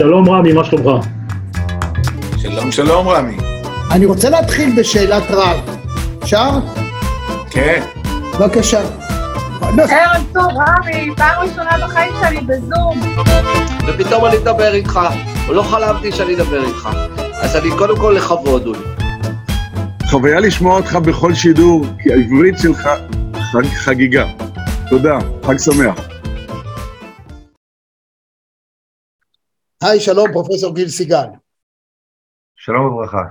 שלום רמי, מה שלומך? שלום שלום רמי. אני רוצה להתחיל בשאלת רב. אפשר? כן. בבקשה. ערב טוב, רמי, פעם ראשונה בחיים שלי בזום. ופתאום אני אדבר איתך, לא חלמתי שאני אדבר איתך. אז אני קודם כל לכבוד, אולי. חוויה לשמוע אותך בכל שידור, כי העברית שלך חג, חגיגה. תודה, חג שמח. היי, שלום, פרופסור גיל סיגל. שלום וברכה.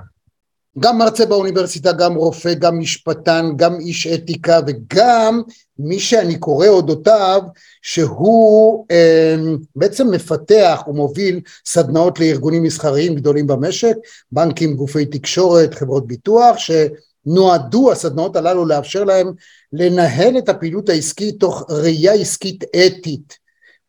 גם מרצה באוניברסיטה, גם רופא, גם משפטן, גם איש אתיקה וגם מי שאני קורא אודותיו שהוא אה, בעצם מפתח ומוביל סדנאות לארגונים מסחריים גדולים במשק, בנקים, גופי תקשורת, חברות ביטוח, שנועדו הסדנאות הללו לאפשר להם לנהל את הפעילות העסקית תוך ראייה עסקית אתית.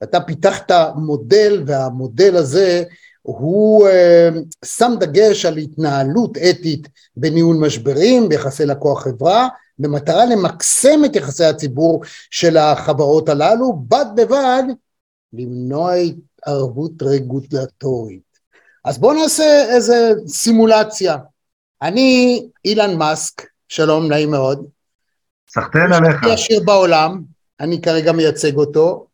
אתה פיתחת מודל והמודל הזה הוא uh, שם דגש על התנהלות אתית בניהול משברים ביחסי לקוח חברה במטרה למקסם את יחסי הציבור של החברות הללו בד בבד למנוע התערבות רגולטורית. אז בואו נעשה איזה סימולציה. אני אילן מאסק, שלום נעים מאוד. סחטיין עליך. הכי עשיר בעולם, אני כרגע מייצג אותו,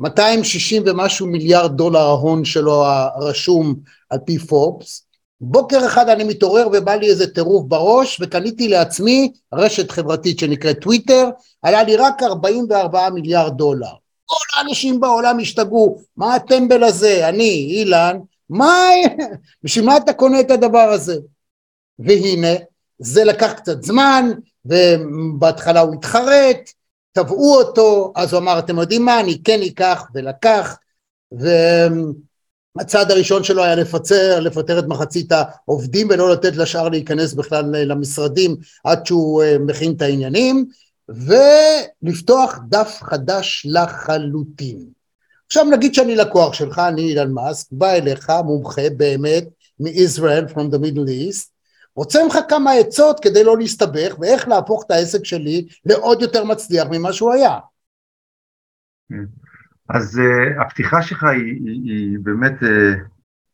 260 ומשהו מיליארד דולר ההון שלו הרשום על פי פורבס, בוקר אחד אני מתעורר ובא לי איזה טירוף בראש וקניתי לעצמי רשת חברתית שנקראת טוויטר, עלה לי רק 44 מיליארד דולר. כל האנשים בעולם השתגעו, מה הטמבל הזה, אני, אילן, מה, בשביל מה אתה קונה את הדבר הזה? והנה, זה לקח קצת זמן, ובהתחלה הוא התחרט, תבעו אותו, אז הוא אמר, אתם יודעים מה, אני כן אקח, ולקח, והצעד הראשון שלו היה לפצר, לפטר את מחצית העובדים ולא לתת לשאר להיכנס בכלל למשרדים עד שהוא אה, מכין את העניינים, ולפתוח דף חדש לחלוטין. עכשיו נגיד שאני לקוח שלך, אני אילן מאסק, בא אליך, מומחה באמת, מ-Israel from the Middle East, רוצה ממך כמה עצות כדי לא להסתבך ואיך להפוך את העסק שלי לעוד יותר מצליח ממה שהוא היה. אז uh, הפתיחה שלך היא, היא, היא באמת uh,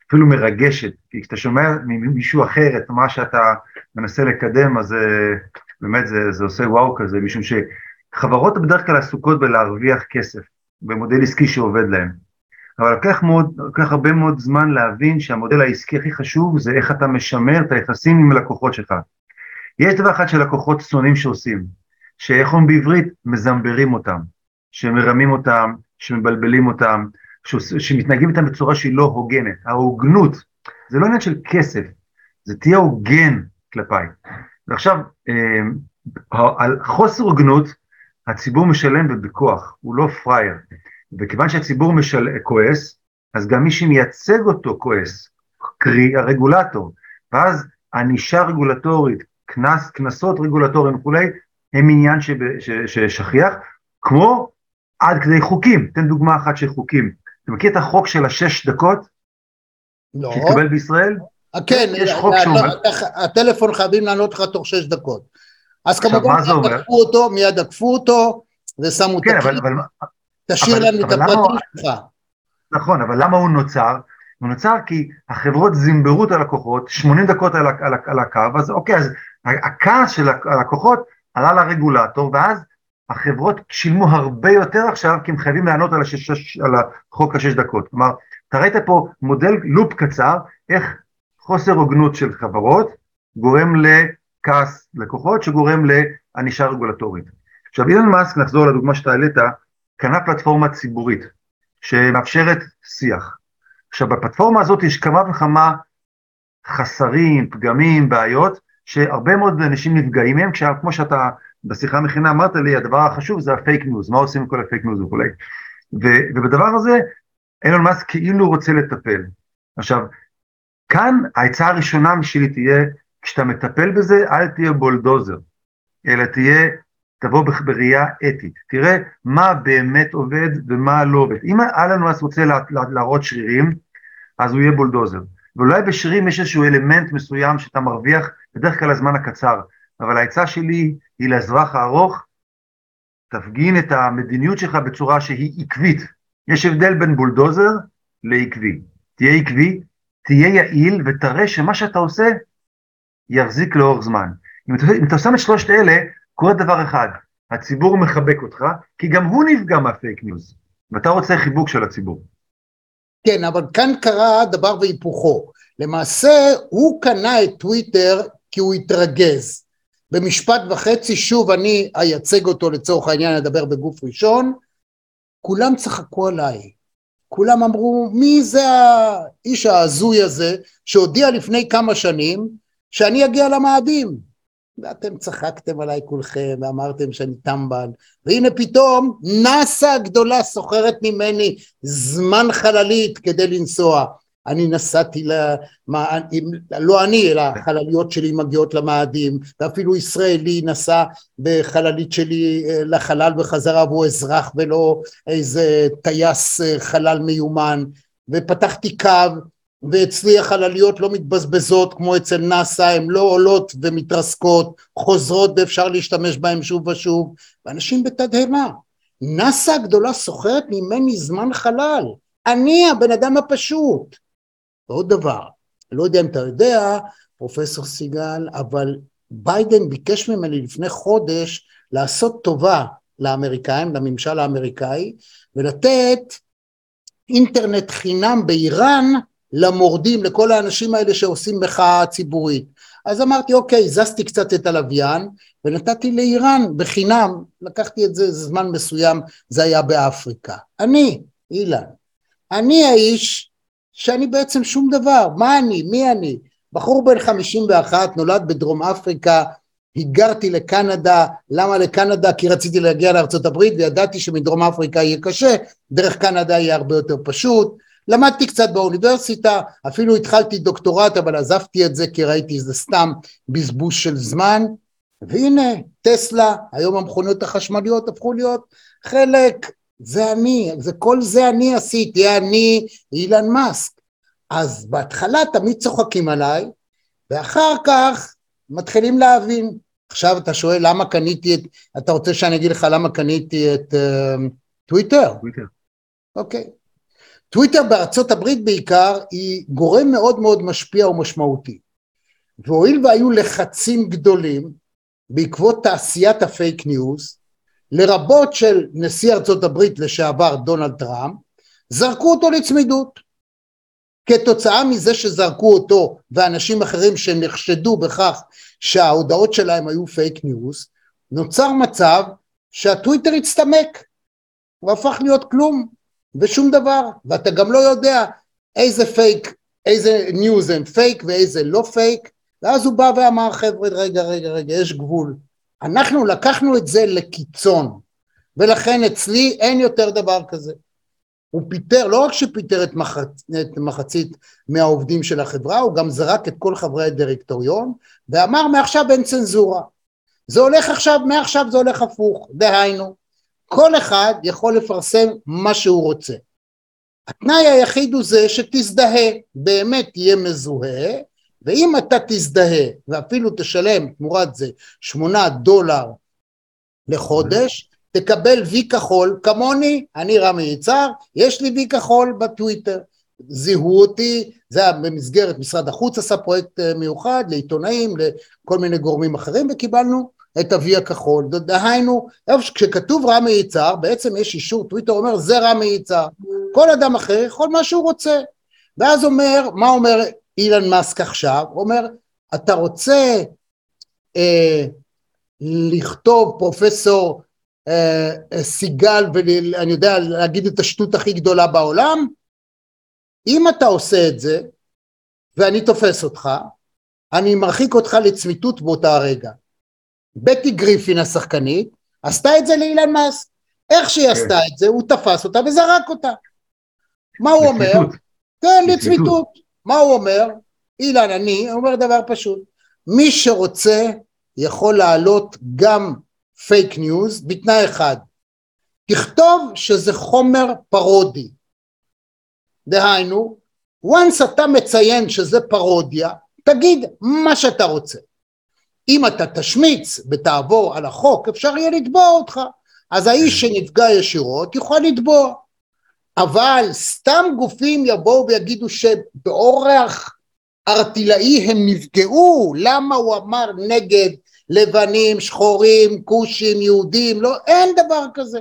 אפילו מרגשת, כי כשאתה שומע ממישהו אחר את מה שאתה מנסה לקדם, אז uh, באמת זה, זה עושה וואו כזה, משום שחברות בדרך כלל עסוקות בלהרוויח כסף במודל עסקי שעובד להם. אבל לוקח, מאוד, לוקח הרבה מאוד זמן להבין שהמודל העסקי הכי חשוב זה איך אתה משמר את היחסים עם הלקוחות שלך. יש דבר אחד שלקוחות שונאים שעושים, שאיך אומרים בעברית? מזמברים אותם, שמרמים אותם, שמבלבלים אותם, שמתנהגים איתם בצורה שהיא לא הוגנת. ההוגנות, זה לא עניין של כסף, זה תהיה הוגן כלפיי. ועכשיו, אה, על חוסר הוגנות הציבור משלם ובכוח, הוא לא פראייר. וכיוון שהציבור משל... כועס, אז גם מי שמייצג אותו כועס, קרי הרגולטור, ואז ענישה רגולטורית, קנס, קנסות רגולטוריים וכולי, הם עניין ששכיח, כמו עד כדי חוקים. תן דוגמה אחת של חוקים. אתה מכיר את החוק של השש דקות? לא. שהתקבל בישראל? אה, כן, יש חוק לא, שאומר... הטלפון חייבים לענות לך תוך שש דקות. אז כמובן מיד? עקפו אותו, מיד עקפו אותו, ושמו את כן, אבל, אבל, תשאיר אבל- לנו את הפרטים שלך. נכון, אבל למה הוא נוצר? הוא נוצר כי החברות זימברו את הלקוחות, 80 דקות על, על, על הקו, אז אוקיי, אז הכעס של הלקוחות עלה לרגולטור, ואז החברות שילמו הרבה יותר עכשיו, כי הם חייבים לענות על, השש, על החוק השש דקות. כלומר, אתה ראית פה מודל loop קצר, איך חוסר הוגנות של חברות גורם לכעס לקוחות, שגורם לענישה רגולטורית. עכשיו, אילון מאסק, נחזור לדוגמה שאתה העלית, קנה פלטפורמה ציבורית. שמאפשרת שיח. עכשיו בפלטפורמה הזאת יש כמה וכמה חסרים, פגמים, בעיות, שהרבה מאוד אנשים נפגעים מהם, כמו שאתה בשיחה המכינה אמרת לי, הדבר החשוב זה הפייק ניוז, מה עושים עם כל הפייק ניוז וכולי. ובדבר הזה אילון מאסק כאילו רוצה לטפל. עכשיו, כאן העצה הראשונה בשבילי תהיה, כשאתה מטפל בזה, אל תהיה בולדוזר, אלא תהיה תבוא בראייה אתית, תראה מה באמת עובד ומה לא עובד. אם אילון מאסק רוצה לה, לה, להראות שרירים, אז הוא יהיה בולדוזר. ואולי בשרירים יש איזשהו אלמנט מסוים שאתה מרוויח בדרך כלל לזמן הקצר, אבל העצה שלי היא לטווח הארוך, תפגין את המדיניות שלך בצורה שהיא עקבית. יש הבדל בין בולדוזר לעקבי. תהיה עקבי, תהיה יעיל ותראה שמה שאתה עושה יחזיק לאורך זמן. אם אתה, אם אתה שם את שלושת אלה, קורה דבר אחד, הציבור מחבק אותך, כי גם הוא נפגע מהפייק ניוז, ואתה רוצה חיבוק של הציבור. כן, אבל כאן קרה דבר והיפוכו. למעשה, הוא קנה את טוויטר כי הוא התרגז. במשפט וחצי, שוב אני אייצג אותו לצורך העניין, אדבר בגוף ראשון, כולם צחקו עליי. כולם אמרו, מי זה האיש ההזוי הזה שהודיע לפני כמה שנים שאני אגיע למאדים? ואתם צחקתם עליי כולכם ואמרתם שאני טמבל. והנה פתאום נאסא הגדולה סוחרת ממני זמן חללית כדי לנסוע. אני נסעתי, למה, לא אני, אלא החלליות שלי מגיעות למאדים, ואפילו ישראלי נסע בחללית שלי אה, לחלל וחזרה והוא אזרח ולא איזה טייס אה, חלל מיומן, ופתחתי קו ואצלי החלליות לא מתבזבזות כמו אצל נאסא, הן לא עולות ומתרסקות, חוזרות ואפשר להשתמש בהן שוב ושוב, ואנשים בתדהמה. נאסא הגדולה סוחרת ממני זמן חלל, אני הבן אדם הפשוט. ועוד דבר, לא יודע אם אתה יודע, פרופסור סיגל, אבל ביידן ביקש ממני לפני חודש לעשות טובה לאמריקאים, לממשל האמריקאי, ולתת אינטרנט חינם באיראן למורדים, לכל האנשים האלה שעושים מחאה ציבורית. אז אמרתי, אוקיי, זזתי קצת את הלוויין, ונתתי לאיראן בחינם, לקחתי את זה זמן מסוים, זה היה באפריקה. אני, אילן, אני האיש שאני בעצם שום דבר, מה אני, מי אני? בחור בן 51, נולד בדרום אפריקה, היגרתי לקנדה, למה לקנדה? כי רציתי להגיע לארצות הברית וידעתי שמדרום אפריקה יהיה קשה, דרך קנדה יהיה הרבה יותר פשוט. למדתי קצת באוניברסיטה, אפילו התחלתי דוקטורט אבל עזבתי את זה כי ראיתי זה סתם בזבוז של זמן, והנה טסלה, היום המכוניות החשמליות הפכו להיות חלק זה אני, זה כל זה אני עשיתי, אני אילן מאסק. אז בהתחלה תמיד צוחקים עליי, ואחר כך מתחילים להבין. עכשיו אתה שואל למה קניתי את, אתה רוצה שאני אגיד לך למה קניתי את uh, טוויטר? טוויטר. אוקיי. טוויטר בארצות הברית בעיקר היא גורם מאוד מאוד משפיע ומשמעותי. והואיל והיו לחצים גדולים בעקבות תעשיית הפייק ניוז, לרבות של נשיא ארצות הברית לשעבר דונלד טראמפ, זרקו אותו לצמיתות. כתוצאה מזה שזרקו אותו ואנשים אחרים שנחשדו בכך שההודעות שלהם היו פייק ניוז, נוצר מצב שהטוויטר הצטמק, הוא הפך להיות כלום ושום דבר, ואתה גם לא יודע איזה פייק, איזה ניוז הם פייק ואיזה לא פייק, ואז הוא בא ואמר חבר'ה רגע רגע רגע יש גבול, אנחנו לקחנו את זה לקיצון, ולכן אצלי אין יותר דבר כזה. הוא פיטר, לא רק שפיטר את, מחצ... את מחצית מהעובדים של החברה, הוא גם זרק את כל חברי הדירקטוריון, ואמר מעכשיו אין צנזורה. זה הולך עכשיו, מעכשיו זה הולך הפוך, דהיינו, כל אחד יכול לפרסם מה שהוא רוצה. התנאי היחיד הוא זה שתזדהה, באמת תהיה מזוהה, ואם אתה תזדהה ואפילו תשלם תמורת זה שמונה דולר לחודש, תקבל וי כחול כמוני, אני רמי יצהר, יש לי וי כחול בטוויטר. זיהו אותי, זה היה במסגרת משרד החוץ עשה פרויקט אה, מיוחד לעיתונאים, לכל מיני גורמים אחרים, וקיבלנו את ה-V הכחול. דהיינו, כשכתוב רמי יצהר, בעצם יש אישור, טוויטר אומר זה רמי יצהר. כל אדם אחר יכול מה שהוא רוצה. ואז אומר, מה אומר אילן מאסק עכשיו, אומר, אתה רוצה אה, לכתוב פרופסור אה, סיגל ואני יודע להגיד את השטות הכי גדולה בעולם, אם אתה עושה את זה ואני תופס אותך, אני מרחיק אותך לצמיתות באותה הרגע. קתי גריפין השחקנית עשתה את זה לאילון מאסק. איך שהיא כן. עשתה את זה, הוא תפס אותה וזרק אותה. מה הוא אומר? כן, לצמיתות. מה הוא אומר? אילון, אני אומר דבר פשוט, מי שרוצה יכול להעלות גם פייק ניוז בתנאי אחד, תכתוב שזה חומר פרודי. דהיינו, once אתה מציין שזה פרודיה, תגיד מה שאתה רוצה. אם אתה תשמיץ ותעבור על החוק, אפשר יהיה לתבוע אותך. אז האיש שנפגע ישירות יוכל לתבוע. אבל סתם גופים יבואו ויגידו שבאורח ארטילאי הם נפגעו, למה הוא אמר נגד לבנים, שחורים, כושים, יהודים, לא, אין דבר כזה.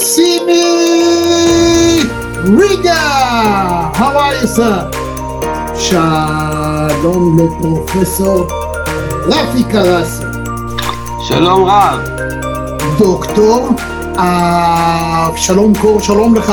סימי ריגה, how are you sir? שלום לפרופסור רפי קרסי, שלום רב. דוקטור אבשלום קור, שלום לך.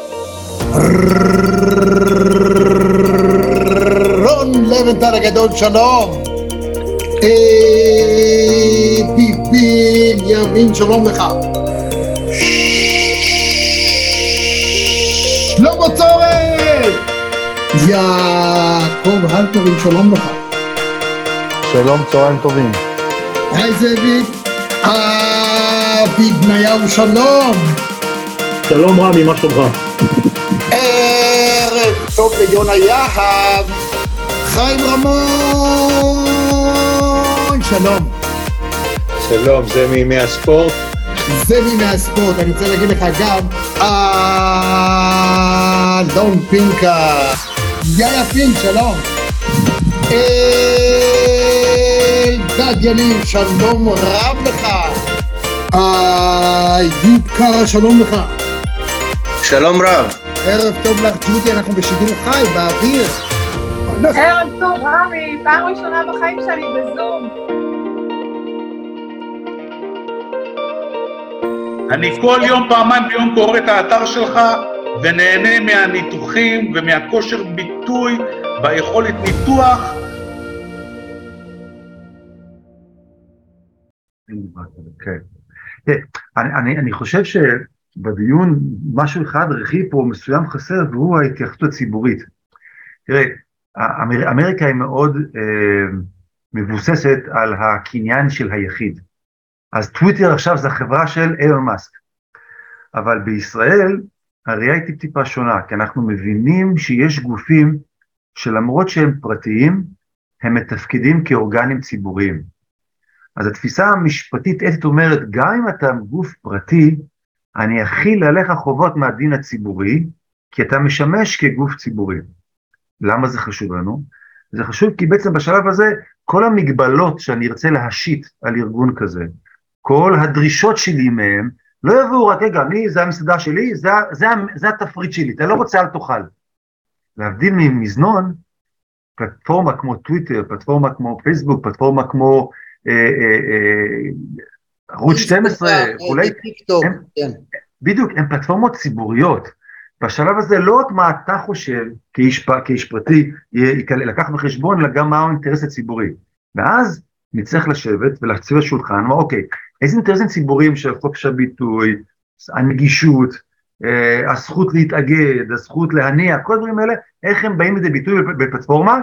רון לבנטל הגדול, שלום. אבי בנימין, שלום לך. שלמה צורן! יעקב הלפרין, שלום לך. שלום, צהריים טובים. היי זאביק. אבי בניהו, שלום. שלום רמי, מה שלומך? טוב ליונה יהב. חיים רמון, שלום. שלום, זה מימי הספורט. זה מימי הספורט, אני רוצה להגיד לך גם, אלון פינקה, יאיה פינק, שלום. אלדד יניב, שלום רב לך. איוב קרא, שלום לך. שלום רב. ערב טוב לך, ג'ודי, אנחנו בשידור חי, באוויר. ערב טוב, רמי, פעם ראשונה בחיים שלי בזום. אני כל יום, פעמיים ביום קורא את האתר שלך ונהנה מהניתוחים ומהכושר ביטוי והיכולת ניתוח. כן. אני, חושב שבדיון משהו אחד, רכיב פה מסוים חסר, והוא ההתייחסות הציבורית. תראה, אמר, אמריקה היא מאוד אה, מבוססת על הקניין של היחיד. אז טוויטר עכשיו זה החברה של אילון מאסק. אבל בישראל הראייה היא טיפ-טיפה שונה, כי אנחנו מבינים שיש גופים שלמרות שהם פרטיים, הם מתפקדים כאורגנים ציבוריים. אז התפיסה המשפטית אתית אומרת, גם אם אתה גוף פרטי, אני אכיל עליך חובות מהדין הציבורי, כי אתה משמש כגוף ציבורי. למה זה חשוב לנו? זה חשוב כי בעצם בשלב הזה, כל המגבלות שאני ארצה להשית על ארגון כזה, כל הדרישות שלי מהם, לא יבואו רק, רגע, מי, זה המסעדה שלי, זה, זה, זה התפריט שלי, אתה לא רוצה, אל תאכל. להבדיל ממזנון, פלטפורמה כמו טוויטר, פלטפורמה כמו פייסבוק, פלטפורמה כמו אה, אה, אה, ערוץ 12 וכולי, כן. בדיוק, הן פלטפורמות ציבוריות. בשלב הזה לא רק מה אתה חושב כאיש, כאיש פרטי לקח בחשבון, אלא גם מה האינטרס הציבורי. ואז נצטרך לשבת ולהציב על שולחן, לומר, אוקיי, איזה אינטרסים ציבוריים של חופש הביטוי, הנגישות, אה, הזכות להתאגד, הזכות להניע, כל הדברים האלה, איך הם באים לידי ביטוי בפ- בפלטפורמה,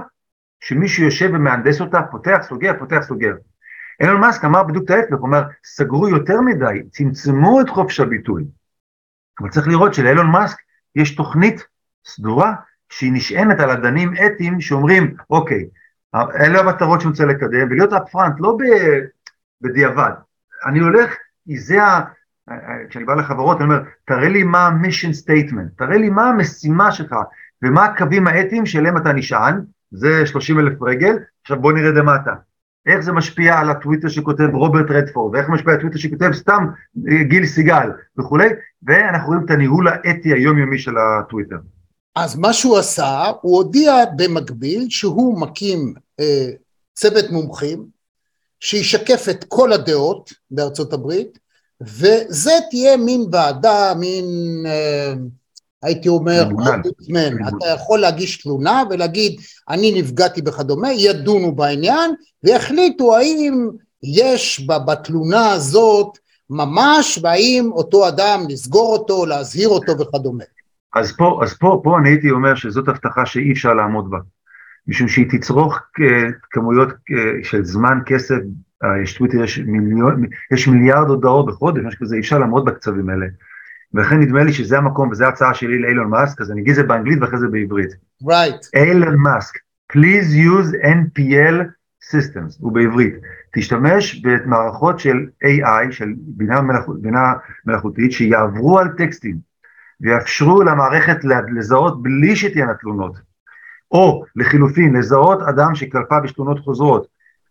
שמישהו יושב ומהנדס אותה, פותח, סוגר, פותח, סוגר. אילון מאסק אמר בדיוק את ההפך, הוא אומר, סגרו יותר מדי, צמצמו את חופש הביטוי. אבל צריך לראות שלאילון מאסק יש תוכנית סדורה שהיא נשענת על אדנים אתיים שאומרים, אוקיי, אלה המטרות שהוא רוצה לקדם, ולהיות אפפרנט, לא בדיעבד. אני הולך, זה ה... כשאני בא לחברות, אני אומר, תראה לי מה ה-mission statement, תראה לי מה המשימה שלך, ומה הקווים האתיים שאליהם אתה נשען, זה 30 אלף רגל, עכשיו בוא נרד למטה. איך זה משפיע על הטוויטר שכותב רוברט רדפורד, ואיך משפיע על הטוויטר שכותב סתם אה, גיל סיגל וכולי, ואנחנו רואים את הניהול האתי היומיומי של הטוויטר. אז מה שהוא עשה, הוא הודיע במקביל שהוא מקים אה, צוות מומחים שישקף את כל הדעות בארצות הברית, וזה תהיה מין ועדה, מין, אה, הייתי אומר. אתה יכול להגיש תלונה ולהגיד, אני נפגעתי וכדומה, ידונו בעניין ויחליטו האם יש בתלונה הזאת ממש, והאם אותו אדם, לסגור אותו, להזהיר אותו וכדומה. אז פה, אז פה, פה אני הייתי אומר שזאת הבטחה שאי אפשר לעמוד בה, משום שהיא תצרוך אה, כמויות אה, של זמן, כסף, אה, יש טוויטר, יש, מיליון, יש מיליארד הודעות בחודש, משהו כזה, אי אפשר לעמוד בקצבים האלה. ולכן נדמה לי שזה המקום, וזו ההצעה שלי לאילון מאסק, אז אני אגיד את זה באנגלית ואחרי זה בעברית. Right. אילון מאסק, please use NLP systems, או בעברית. תשתמש במערכות של AI, של בינה, מלאכות, בינה מלאכותית, שיעברו על טקסטים, ויאפשרו למערכת לזהות בלי שתהיינה תלונות. או לחילופין, לזהות אדם שכלפיו יש תלונות חוזרות,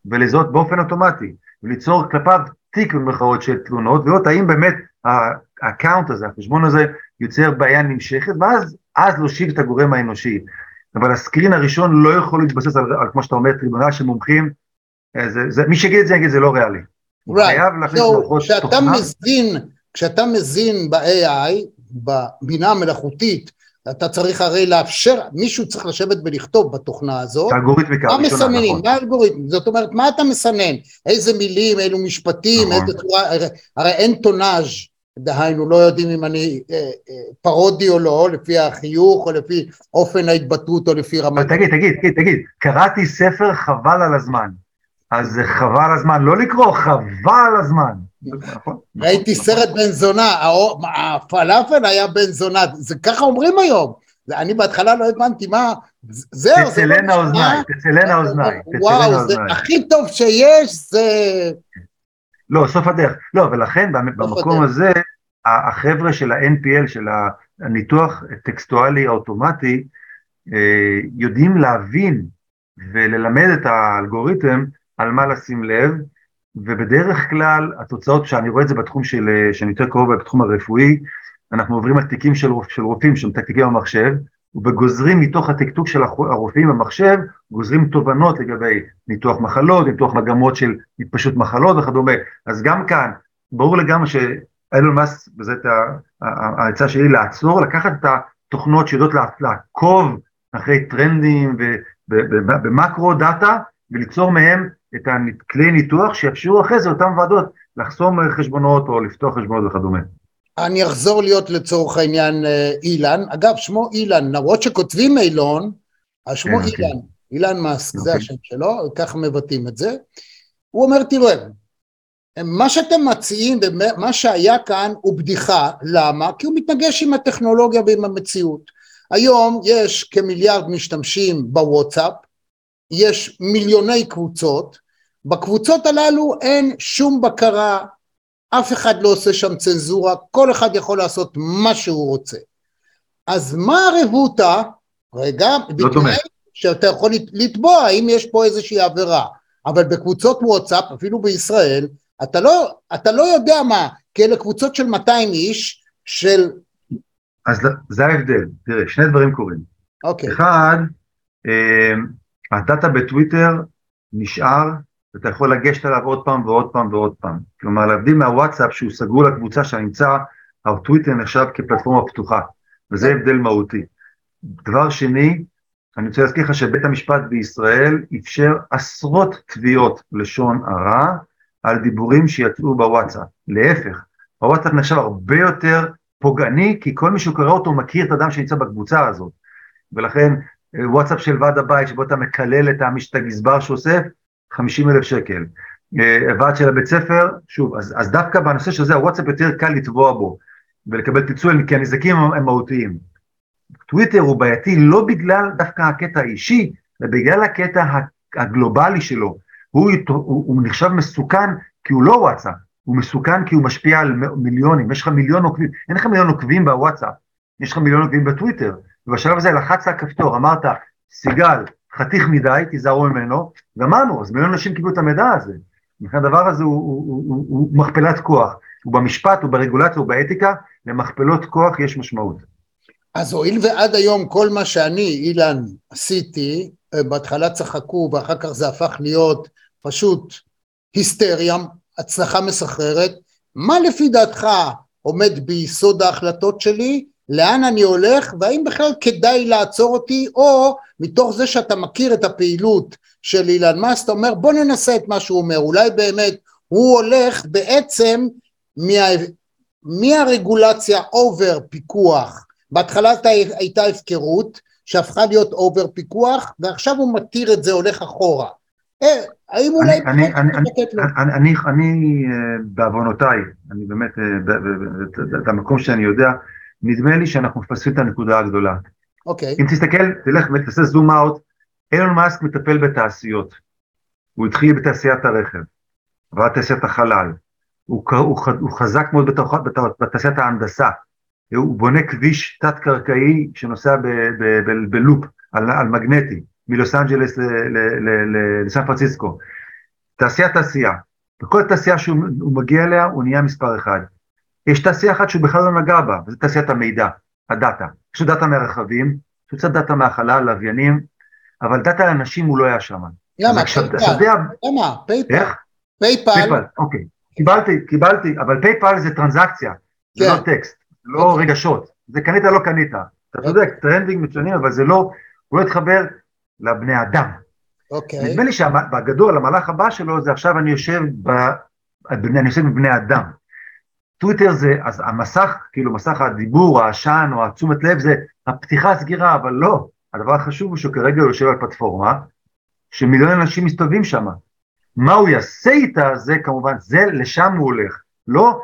ולזהות באופן אוטומטי, וליצור כלפיו תיק במרכאות של תלונות, ולראות האם באמת ה account הזה, החשבון הזה, יוצר בעיה נמשכת, ואז אז להושיב את הגורם האנושי. אבל הסקרין הראשון לא יכול להתבסס על, על כמו שאתה אומר, טריבונל של מומחים, אה, זה, זה, מי שיגיד את זה יגיד זה לא ריאלי. Right. חייב להכניס So, מערכות כשאתה תוכנה, מזין, כשאתה מזין ב-AI, בבינה המלאכותית, אתה צריך הרי לאפשר, מישהו צריך לשבת ולכתוב בתוכנה הזאת, את האלגוריתמיקה מה הראשונה, מסננים, נכון. מה האלגוריתם, זאת אומרת, מה אתה מסנן, איזה מילים, אילו משפטים, נכון. איזה צורה, הרי, הרי אין טונאז', דהיינו, לא יודעים אם אני אה, אה, פרודי או לא, לפי החיוך, או לפי אופן ההתבטאות, או לפי רמת... תגיד, תגיד, תגיד, תגיד, קראתי ספר חבל על הזמן. אז חבל על הזמן, לא לקרוא, חבל על הזמן. ראיתי. סרט בן זונה, הפלאפל היה בן זונה, זה ככה אומרים היום. אני בהתחלה לא הבנתי מה, זהו, זה לא תצלנה אוזניי, משנה. תצלנה אוזניי, תצלנה וואו, זה אוזניי. הכי טוב שיש, זה... לא, סוף הדרך. לא, ולכן במ- במקום הדרך. הזה, החבר'ה של ה-NPL, של הניתוח טקסטואלי האוטומטי, אה, יודעים להבין וללמד את האלגוריתם על מה לשים לב, ובדרך כלל התוצאות, שאני רואה את זה בתחום של, אה, שאני יותר קרוב בתחום הרפואי, אנחנו עוברים על תיקים של, של רופאים שמתקתקים במחשב, וגוזרים מתוך התקתוק של הרופאים במחשב, גוזרים תובנות לגבי ניתוח מחלות, ניתוח מגמות של התפשטות מחלות וכדומה. אז גם כאן, ברור לגמרי שאילון מאסק, ה- העצה שלי, לעצור, לקחת את התוכנות שיודעות לעקוב אחרי טרנדים ובמקרו דאטה, וליצור מהם את הכלי ניתוח שיאפשרו אחרי זה אותן ועדות לחסום חשבונות או לפתוח חשבונות וכדומה. אני אחזור להיות לצורך העניין אה, אילן, אגב שמו אילן, למרות שכותבים אילון, אז שמו כן, כן. אילן, אילן מאסק, זה אוקיי. השם שלו, ככה מבטאים את זה. הוא אומר, תראה, מה שאתם מציעים ומה שהיה כאן הוא בדיחה, למה? כי הוא מתנגש עם הטכנולוגיה ועם המציאות. היום יש כמיליארד משתמשים בוואטסאפ, יש מיליוני קבוצות, בקבוצות הללו אין שום בקרה, אף אחד לא עושה שם צנזורה, כל אחד יכול לעשות מה שהוא רוצה. אז מה הרבותא? רגע, לא. בתנאי שאתה יכול לת- לתבוע האם יש פה איזושהי עבירה, אבל בקבוצות וואטסאפ, אפילו בישראל, אתה לא, אתה לא יודע מה, כי אלה קבוצות של 200 איש, של, אז זה ההבדל, תראה, שני דברים קורים. אוקיי, אחד, אה, הדאטה בטוויטר נשאר, ואתה יכול לגשת אליו עוד פעם ועוד פעם ועוד פעם. כלומר, להבדיל מהוואטסאפ שהוא סגור לקבוצה שנמצא, הטוויטר נחשב כפלטפורמה פתוחה, וזה הבדל מהותי. דבר שני, אני רוצה להזכיר לך שבית המשפט בישראל אפשר עשרות תביעות לשון הרע על דיבורים שיצאו בוואטסאפ. להפך, הוואטסאפ נחשב הרבה יותר פוגעני, כי כל מי שקורא אותו מכיר את האדם שנמצא בקבוצה הזאת. ולכן אה, וואטסאפ של ועד הבית שבו אתה מקלל את המש- את הגזבר שאוסף, 50 אלף שקל. אה, ועד של הבית ספר, שוב, אז, אז דווקא בנושא של זה הוואטסאפ יותר קל לתבוע בו ולקבל פיצוי, כי הנזקים הם, מהותיים. טוויטר הוא בעייתי לא בגלל דווקא הקטע האישי, אלא בגלל הקטע הגלובלי שלו. הוא, הוא, הוא נחשב מסוכן כי הוא לא וואטסאפ, הוא מסוכן כי הוא משפיע על מיליונים, יש לך מיליון עוקבים, אין לך מיליון עוקבים בוואטסאפ, יש לך מיליון עוקבים בטוויטר, ובשלב הזה לחצת כפתור, אמרת, סיגל, חתיך מדי, תיזהרו ממנו, גמרנו, אז מיליון אנשים קיבלו את המידע הזה. לכן הדבר הזה הוא, הוא, הוא, הוא, הוא מכפלת כוח, הוא במשפט, הוא ברגולציה, הוא באתיקה, למכפלות כוח יש משמעות. אז הואיל ועד היום כל מה שאני, אילן, עשיתי, אה, בהתחלה צחקו ואחר כך זה הפך להיות פשוט היסטריה, הצלחה מסחררת, מה לפי דעתך עומד ביסוד ההחלטות שלי, לאן אני הולך והאם בכלל כדאי לעצור אותי או מתוך זה שאתה מכיר את הפעילות של אילן מאסק אתה אומר בוא ננסה את מה שהוא אומר. אולי באמת הוא הולך בעצם מה, מהרגולציה over פיקוח. בהתחלה הייתה הפקרות שהפכה להיות over פיקוח ועכשיו הוא מתיר את זה הולך אחורה. אה, האם אולי... אני, אני, אני, אני, אני אה, בעוונותיי, אני באמת, אה, את המקום שאני יודע, נדמה לי שאנחנו מפספסים את הנקודה הגדולה. אוקיי. אם תסתכל, תלך ותעשה zoom out, אילון מאסק מטפל בתעשיות. הוא התחיל בתעשיית הרכב, עבר תעשיית החלל, הוא, הוא, הוא חזק מאוד בתוך, בתעשיית ההנדסה, הוא בונה כביש תת-קרקעי שנוסע בלופ על, על מגנטי. מלוס אנג'לס לסן פרנסיסקו. תעשייה תעשייה. בכל תעשייה שהוא מגיע אליה הוא נהיה מספר אחד. יש תעשייה אחת שהוא בכלל לא נגע בה, וזו תעשיית המידע, הדאטה. יש לו דאטה מהרכבים, יש לו דאטה מהחלל, לוויינים, אבל דאטה לאנשים הוא לא היה שם. למה? PayPal. למה? PayPal. איך? PayPal. PayPal, אוקיי. קיבלתי, קיבלתי, אבל PayPal זה טרנזקציה, זה לא כן. טקסט, זה לא אוקיי. רגשות. זה קנית לא קנית. אתה צודק, trending מצוינים, אבל זה לא, הוא לא התחבר לבני אדם. אוקיי. נדמה לי שבגדול, המהלך הבא שלו זה עכשיו אני יושב, ב, אני יושב בבני אדם. טוויטר זה, אז המסך, כאילו מסך הדיבור, העשן או התשומת לב זה הפתיחה הסגירה, אבל לא. הדבר החשוב הוא שכרגע הוא יושב על פלטפורמה שמיליון אנשים מסתובבים שם. מה הוא יעשה איתה זה כמובן, זה לשם הוא הולך. לא,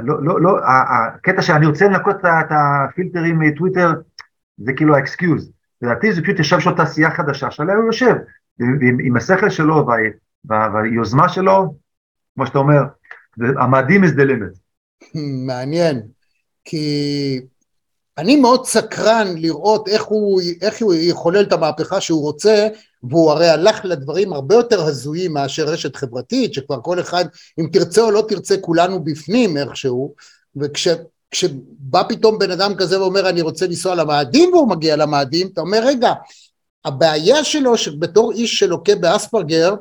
לא, לא, לא, הקטע שאני רוצה לנקות את הפילטרים מטוויטר זה כאילו ה excuse. לדעתי זה פשוט ישב שם תעשייה חדשה שעליה הוא יושב, עם, עם השכל שלו וה, וה, והיוזמה שלו, כמו שאתה אומר, המאדים is the limit. מעניין, כי אני מאוד סקרן לראות איך הוא, איך הוא יחולל את המהפכה שהוא רוצה, והוא הרי הלך לדברים הרבה יותר הזויים מאשר רשת חברתית, שכבר כל אחד, אם תרצה או לא תרצה, כולנו בפנים איכשהו, וכש... כשבא פתאום בן אדם כזה ואומר אני רוצה לנסוע למאדים והוא מגיע למאדים, אתה אומר רגע, הבעיה שלו שבתור איש שלוקה באספרגר,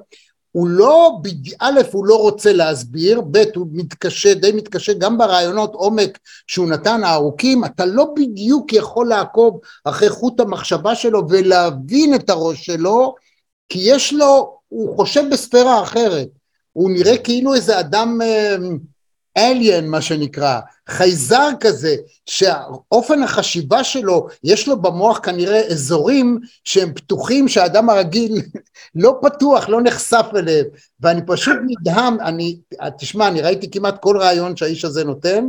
הוא לא, א', הוא לא רוצה להסביר, ב', הוא מתקשה, די מתקשה גם ברעיונות עומק שהוא נתן הארוכים, אתה לא בדיוק יכול לעקוב אחרי חוט המחשבה שלו ולהבין את הראש שלו, כי יש לו, הוא חושב בספירה אחרת, הוא נראה כאילו איזה אדם אה, אליין מה שנקרא, חייזר כזה, שאופן החשיבה שלו, יש לו במוח כנראה אזורים שהם פתוחים שהאדם הרגיל לא פתוח, לא נחשף אליהם, ואני פשוט נדהם, אני, תשמע, אני ראיתי כמעט כל רעיון שהאיש הזה נותן,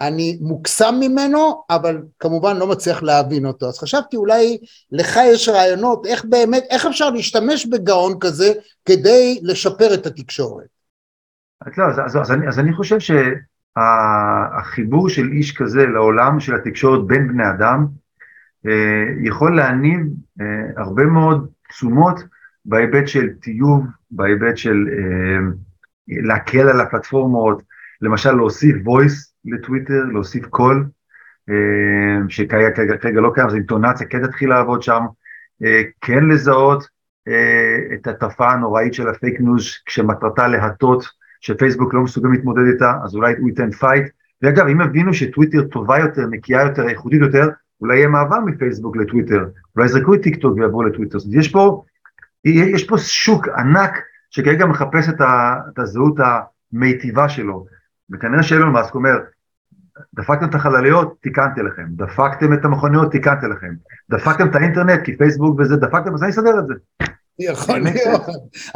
אני מוקסם ממנו, אבל כמובן לא מצליח להבין אותו. אז חשבתי אולי לך יש רעיונות, איך באמת, איך אפשר להשתמש בגאון כזה כדי לשפר את התקשורת? לא, אז, אז, אז, אני, אז אני חושב שהחיבור של איש כזה לעולם של התקשורת בין בני אדם אה, יכול להניב אה, הרבה מאוד תשומות בהיבט של טיוב, בהיבט של אה, להקל על הפלטפורמות, למשל להוסיף voice לטוויטר, להוסיף קול, אה, שכרגע לא קיים, אז אינטונציה כן תתחיל לעבוד שם, אה, כן לזהות אה, את התופעה הנוראית של הפייק ניוז כשמטרתה להטות שפייסבוק לא מסוגל להתמודד איתה, אז אולי הוא ייתן fight. ואגב, אם יבינו שטוויטר טובה יותר, נקייה יותר, איכותית יותר, אולי יהיה מעבר מפייסבוק לטוויטר, אולי יזרקו את טיק טוק ויעברו לטוויטר. זאת יש פה, יש פה שוק ענק שכרגע מחפש את, ה, את הזהות המיטיבה שלו. וכנראה שאילון מאסק אומר, דפקתם את החלליות, תיקנתי לכם, דפקתם את המכוניות, תיקנתי לכם, דפקתם את האינטרנט, כי פייסבוק וזה, דפקתם, אז אני אסדר את זה. יכול. להיות.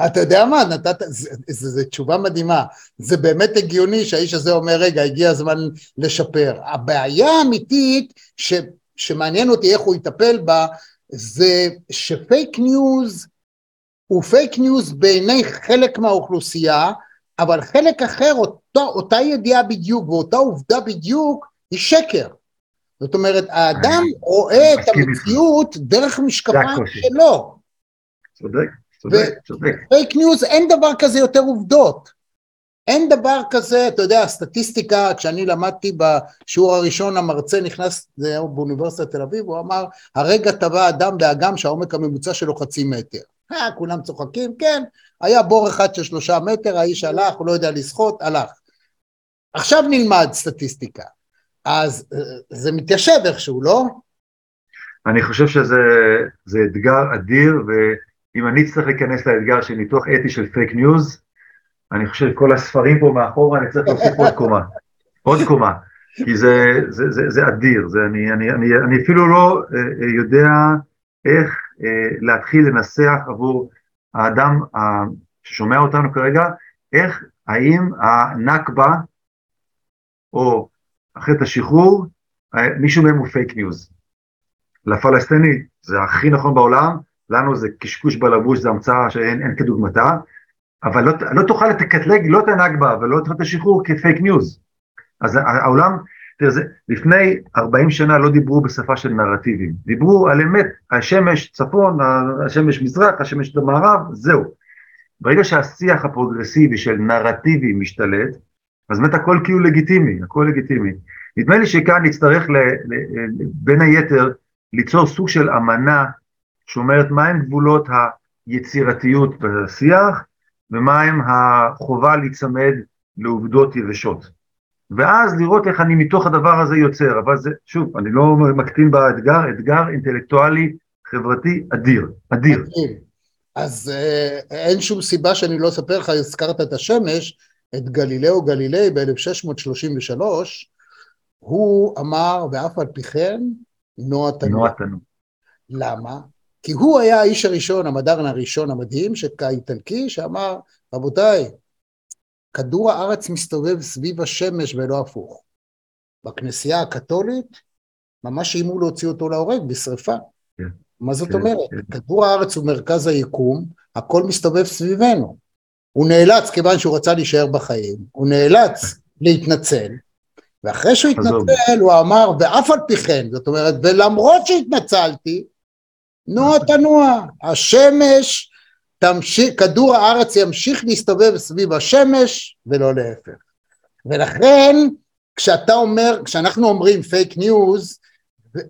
אתה יודע מה, נתת, זו תשובה מדהימה. זה באמת הגיוני שהאיש הזה אומר, רגע, הגיע הזמן לשפר. הבעיה האמיתית, ש, שמעניין אותי איך הוא יטפל בה, זה שפייק ניוז הוא פייק ניוז בעיני חלק מהאוכלוסייה, אבל חלק אחר, אותו, אותה ידיעה בדיוק ואותה עובדה בדיוק, היא שקר. זאת אומרת, האדם רואה את. המציאות דרך משקפיים. שלו. צודק, צודק, צודק. פייק ניוז אין דבר כזה יותר עובדות. אין דבר כזה, אתה יודע, הסטטיסטיקה, כשאני למדתי בשיעור הראשון, המרצה נכנס, זה היה באוניברסיטת תל אביב, הוא אמר, הרגע טבע אדם באגם שהעומק הממוצע שלו חצי מטר. אה, כולם צוחקים, כן, היה בור אחד של שלושה מטר, האיש הלך, הוא לא יודע לשחות, הלך. עכשיו נלמד סטטיסטיקה. אז אה, זה מתיישב איכשהו, לא? אני חושב שזה זה אתגר אדיר, ואם אני אצטרך להיכנס לאתגר של ניתוח אתי של פייק ניוז, אני חושב שכל הספרים פה מאחורה, אני צריך להוסיף עוד קומה. עוד קומה. כי זה, זה, זה, זה אדיר, זה, אני, אני, אני, אני אפילו לא אה, אה, יודע איך אה, להתחיל לנסח עבור האדם אה, ששומע אותנו כרגע, איך, האם הנכבה, או אחרי את השחרור, אה, מישהו מהם הוא פייק ניוז. לפלסטיני זה הכי נכון בעולם, לנו זה קשקוש בלבוש, זה המצאה שאין אין כדוגמתה, אבל לא, לא תוכל לקטלג לא את הנכבה ולא את השחרור כפייק ניוז. אז העולם, תראה, זה, לפני 40 שנה לא דיברו בשפה של נרטיבים, דיברו על אמת, השמש צפון, השמש מזרח, השמש מערב, זהו. ברגע שהשיח הפרוגרסיבי של נרטיבי משתלט, אז באמת הכל כאילו לגיטימי, הכל לגיטימי. נדמה לי שכאן נצטרך ל, ל, ל, בין היתר ליצור סוג של אמנה שאומרת מהם גבולות היצירתיות בשיח ומהם החובה להיצמד לעובדות יבשות. ואז לראות איך אני מתוך הדבר הזה יוצר, אבל זה, שוב, אני לא מקטין באתגר, אתגר אינטלקטואלי חברתי אדיר, אדיר. אז אה, אין שום סיבה שאני לא אספר לך, הזכרת את השמש, את גלילאו גלילי ב-1633, הוא אמר, ואף על פי כן, נוע תנוע. נוע תנוע. למה? כי הוא היה האיש הראשון, המדען הראשון המדהים, האיטלקי, שאמר, רבותיי, כדור הארץ מסתובב סביב השמש ולא הפוך. בכנסייה הקתולית, ממש איימו להוציא אותו להורג בשרפה. כן, מה זאת כן, אומרת? כן. כדור הארץ הוא מרכז היקום, הכל מסתובב סביבנו. הוא נאלץ, כיוון שהוא רצה להישאר בחיים, הוא נאלץ להתנצל, ואחרי שהוא. התנצל, הוא אמר, ואף על פי כן, זאת אומרת, ולמרות שהתנצלתי, נוע תנוע, השמש תמשיך, כדור הארץ ימשיך להסתובב סביב השמש ולא להפך. ולכן, כשאתה אומר, כשאנחנו אומרים פייק ניוז,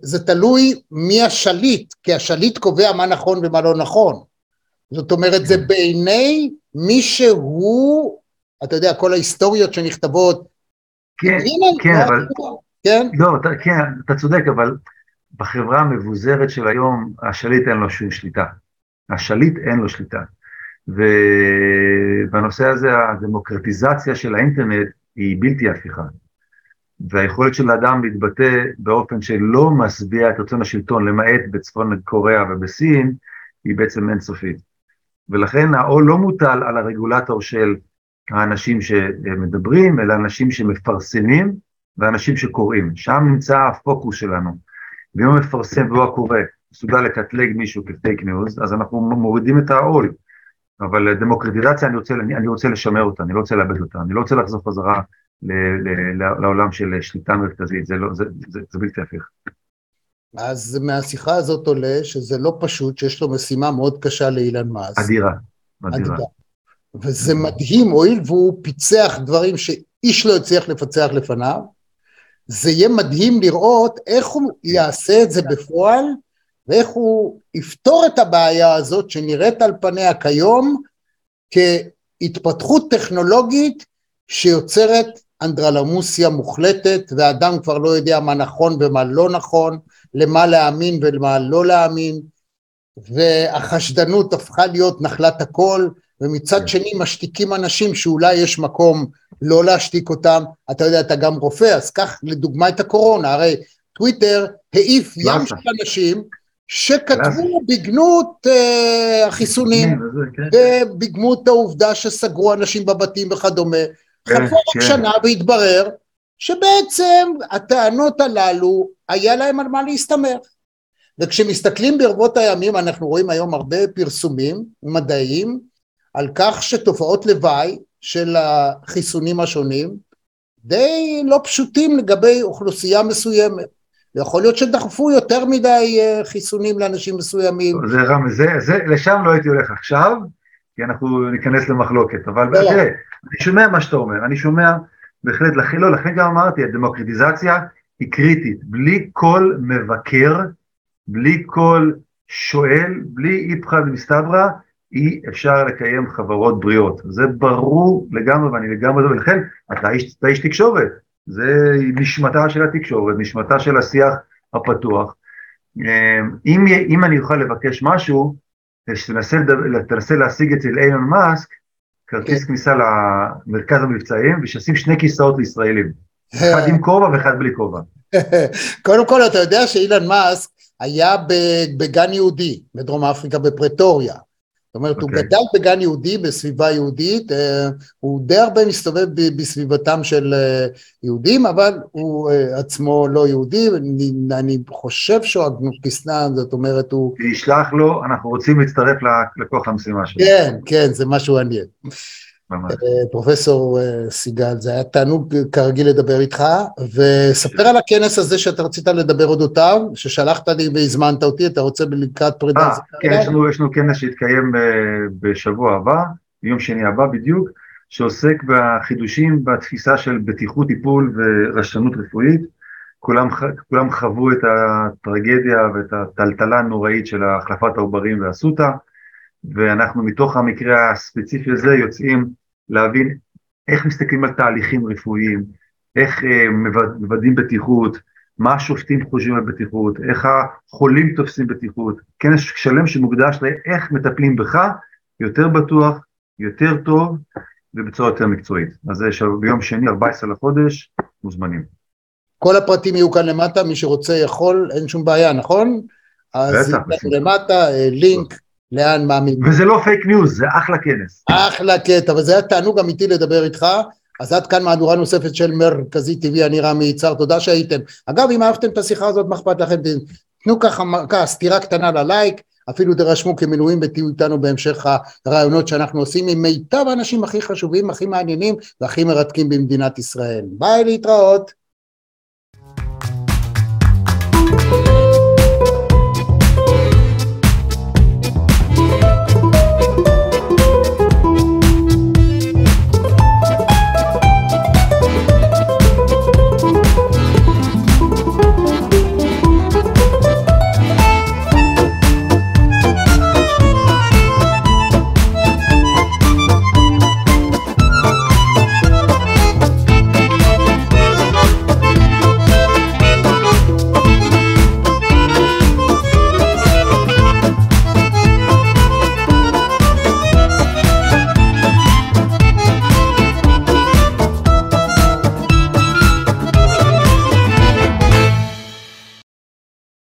זה תלוי מי השליט, כי השליט קובע מה נכון ומה לא נכון. זאת אומרת, זה בעיני מי שהוא, אתה יודע, כל ההיסטוריות שנכתבות, כן, הנה, כן, אבל, כן? לא, אתה, כן, אתה צודק, אבל בחברה המבוזרת של היום, השליט אין לו שום שליטה. השליט אין לו שליטה. ובנושא הזה הדמוקרטיזציה של האינטרנט היא בלתי הפיכה. והיכולת של האדם להתבטא באופן שלא משביע את רצון השלטון, למעט בצפון קוריאה ובסין, היא בעצם אינסופית. ולכן העול לא מוטל על הרגולטור של האנשים שמדברים, אלא אנשים שמפרסמים ואנשים שקוראים. שם נמצא הפוקוס שלנו. ואם המפרסם והוא הקורא מסוגל לקטלג מישהו כפייק ניוז, אז אנחנו מורידים את העול. אבל דמוקרטיזציה, אני רוצה, אני, אני רוצה לשמר אותה, אני לא רוצה לאבד אותה, אני לא רוצה לחזור חזרה ל, ל, ל, לעולם של שליטה מרכזית, זה, לא, זה, זה, זה בלתי הפיך. אז מהשיחה הזאת עולה שזה לא פשוט, שיש לו משימה מאוד קשה לאילון מאסק. אדירה, אדירה. אדירה. וזה מדהים, הואיל והוא פיצח דברים שאיש לא הצליח לפצח לפניו, זה יהיה מדהים לראות איך הוא יעשה את זה בפועל, ואיך הוא יפתור את הבעיה הזאת שנראית על פניה כיום כהתפתחות טכנולוגית שיוצרת אנדרלמוסיה מוחלטת, ואדם כבר לא יודע מה נכון ומה לא נכון, למה להאמין ולמה לא להאמין, והחשדנות הפכה להיות נחלת הכל, ומצד שני משתיקים אנשים שאולי יש מקום לא להשתיק אותם, אתה יודע, אתה גם רופא, אז קח לדוגמה את הקורונה, הרי טוויטר העיף ים. של אנשים שכתבו בגנות אה, החיסונים כן. ובגנות העובדה שסגרו אנשים בבתים וכדומה. כן, חלפו רק כן. שנה והתברר שבעצם הטענות הללו היה להם על מה להסתמך. וכשמסתכלים ברבות הימים אנחנו רואים היום הרבה פרסומים מדעיים על כך שתופעות לוואי של החיסונים השונים די לא פשוטים לגבי אוכלוסייה מסוימת. ויכול להיות שדחפו יותר מדי אה, חיסונים לאנשים מסוימים. זה רם, זה, זה, לשם לא הייתי הולך עכשיו, כי אנחנו ניכנס למחלוקת, אבל. תראה, אני שומע מה שאתה אומר, אני שומע, בהחלט, לכן לא, לכן גם אמרתי, הדמוקרטיזציה היא קריטית, בלי כל מבקר, בלי כל שואל, בלי איפכא מסתברא, אי אפשר לקיים חברות בריאות, זה ברור לגמרי ואני לגמרי, ולכן אתה איש, אתה איש תקשורת, זה נשמתה של התקשורת, נשמתה של השיח הפתוח. אם, אם אני אוכל לבקש משהו, תנסה להשיג אצל אילון מאסק, כרטיס כן. כניסה למרכז המבצעים, ושישים שני כיסאות לישראלים, אחד עם כובע ואחד בלי כובע. קודם כל אתה יודע שאילן מאסק היה בגן יהודי בדרום אפריקה בפרטוריה. אומרת הוא אוקיי. גדל בגן יהודי בסביבה יהודית, אה, הוא די הרבה מסתובב בסביבתם של אה, יהודים אבל הוא אה, עצמו לא יהודי, אני, אני חושב שהוא אגנוקיסטן, זאת אומרת הוא, תשלח לו, אנחנו רוצים להצטרף לכוח המשימה שלו. כן, כן, זה משהו מעניין. ממש. אה, פרופסור אה, סיגל, זה היה תענוג כרגיל לדבר איתך, וספר על הכנס הזה שאתה רצית לדבר אודותיו, ששלחת לי והזמנת אותי, אתה רוצה לקראת פרידה? אה, כן? יש לנו, יש לנו כנס שיתקיים אה, בשבוע הבא, ביום שני הבא בדיוק, שעוסק בחידושים בתפיסה של בטיחות טיפול ורשלנות רפואית. כולם, כולם חוו את הטרגדיה ואת הטלטלה הנוראית של החלפת העוברים ואסותא, ואנחנו מתוך המקרה הספציפי הזה יוצאים להבין איך מסתכלים על תהליכים רפואיים, איך אה, מווד- מוודאים בטיחות, מה השופטים חושבים על בטיחות, איך החולים תופסים בטיחות, כנס שלם שמוקדש לאיך מטפלים בך יותר בטוח, יותר טוב ובצורה יותר מקצועית. אז זה שב- ביום שני, 14 לחודש, מוזמנים. כל הפרטים יהיו כאן למטה, מי שרוצה יכול, אין שום בעיה, נכון? אז בטח. למטה, אה, לינק, לאן מאמינים. וזה לא פייק ניוז, זה אחלה כנס. אחלה קטע, וזה היה תענוג אמיתי לדבר איתך. אז עד כאן מהדורה נוספת של מרכזי טבעי, אני רמי יצהר, תודה שהייתם. אגב, אם אהבתם את השיחה הזאת, מה אכפת לכם? תנו ככה ככה סטירה קטנה ללייק, אפילו תירשמו כמנויים ותהיו איתנו בהמשך הרעיונות שאנחנו עושים עם מיטב האנשים הכי חשובים, הכי מעניינים והכי מרתקים במדינת ישראל. ביי, להתראות.